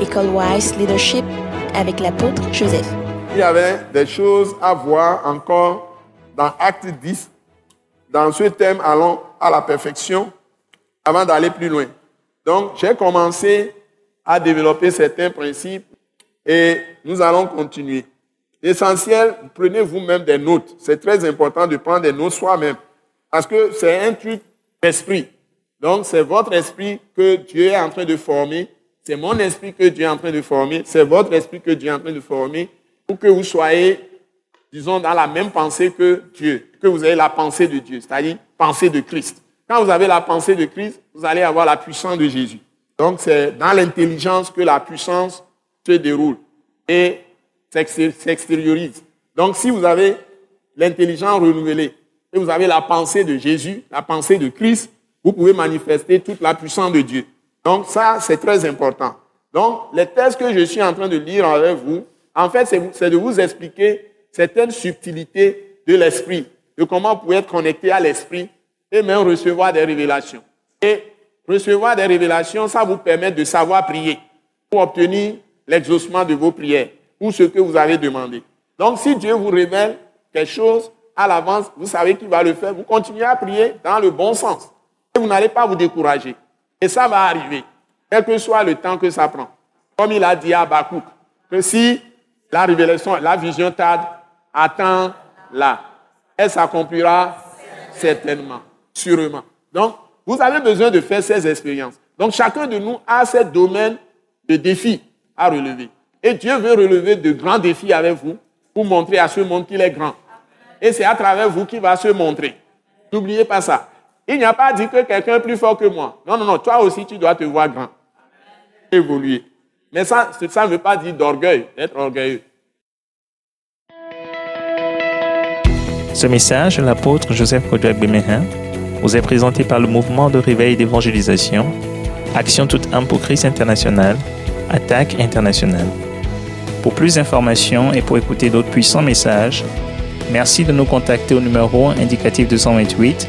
École Wise Leadership avec l'apôtre Joseph. Il y avait des choses à voir encore dans Acte 10. Dans ce thème, allons à la perfection avant d'aller plus loin. Donc, j'ai commencé à développer certains principes et nous allons continuer. L'essentiel, prenez vous-même des notes. C'est très important de prendre des notes soi-même. Parce que c'est un truc d'esprit. Donc, c'est votre esprit que Dieu est en train de former. C'est mon esprit que Dieu est en train de former. C'est votre esprit que Dieu est en train de former pour que vous soyez, disons, dans la même pensée que Dieu. Que vous ayez la pensée de Dieu, c'est-à-dire pensée de Christ. Quand vous avez la pensée de Christ, vous allez avoir la puissance de Jésus. Donc, c'est dans l'intelligence que la puissance se déroule et s'extériorise. Donc, si vous avez l'intelligence renouvelée et vous avez la pensée de Jésus, la pensée de Christ, vous pouvez manifester toute la puissance de Dieu. Donc ça, c'est très important. Donc les textes que je suis en train de lire avec vous, en fait, c'est de vous expliquer certaines subtilités de l'esprit, de comment vous pouvez être connecté à l'esprit et même recevoir des révélations. Et recevoir des révélations, ça vous permet de savoir prier pour obtenir l'exaucement de vos prières ou ce que vous avez demandé. Donc si Dieu vous révèle quelque chose à l'avance, vous savez qu'il va le faire, vous continuez à prier dans le bon sens vous n'allez pas vous décourager. Et ça va arriver, quel que soit le temps que ça prend. Comme il a dit à Bakouk, que si la révélation, la vision tarde, attend là, elle s'accomplira certainement, sûrement. Donc, vous avez besoin de faire ces expériences. Donc, chacun de nous a ses domaines de défis à relever. Et Dieu veut relever de grands défis avec vous pour montrer à ce monde qu'il est grand. Et c'est à travers vous qu'il va se montrer. N'oubliez pas ça. Il n'y a pas dit que quelqu'un est plus fort que moi. Non, non, non. Toi aussi, tu dois te voir grand. Évoluer. Mais ça, ça ne veut pas dire d'orgueil, d'être orgueilleux. Ce message, l'apôtre Joseph Kodouak Bemehin, vous est présenté par le mouvement de réveil d'évangélisation, Action toute âme pour Christ international, Attaque internationale. Pour plus d'informations et pour écouter d'autres puissants messages, merci de nous contacter au numéro indicatif 228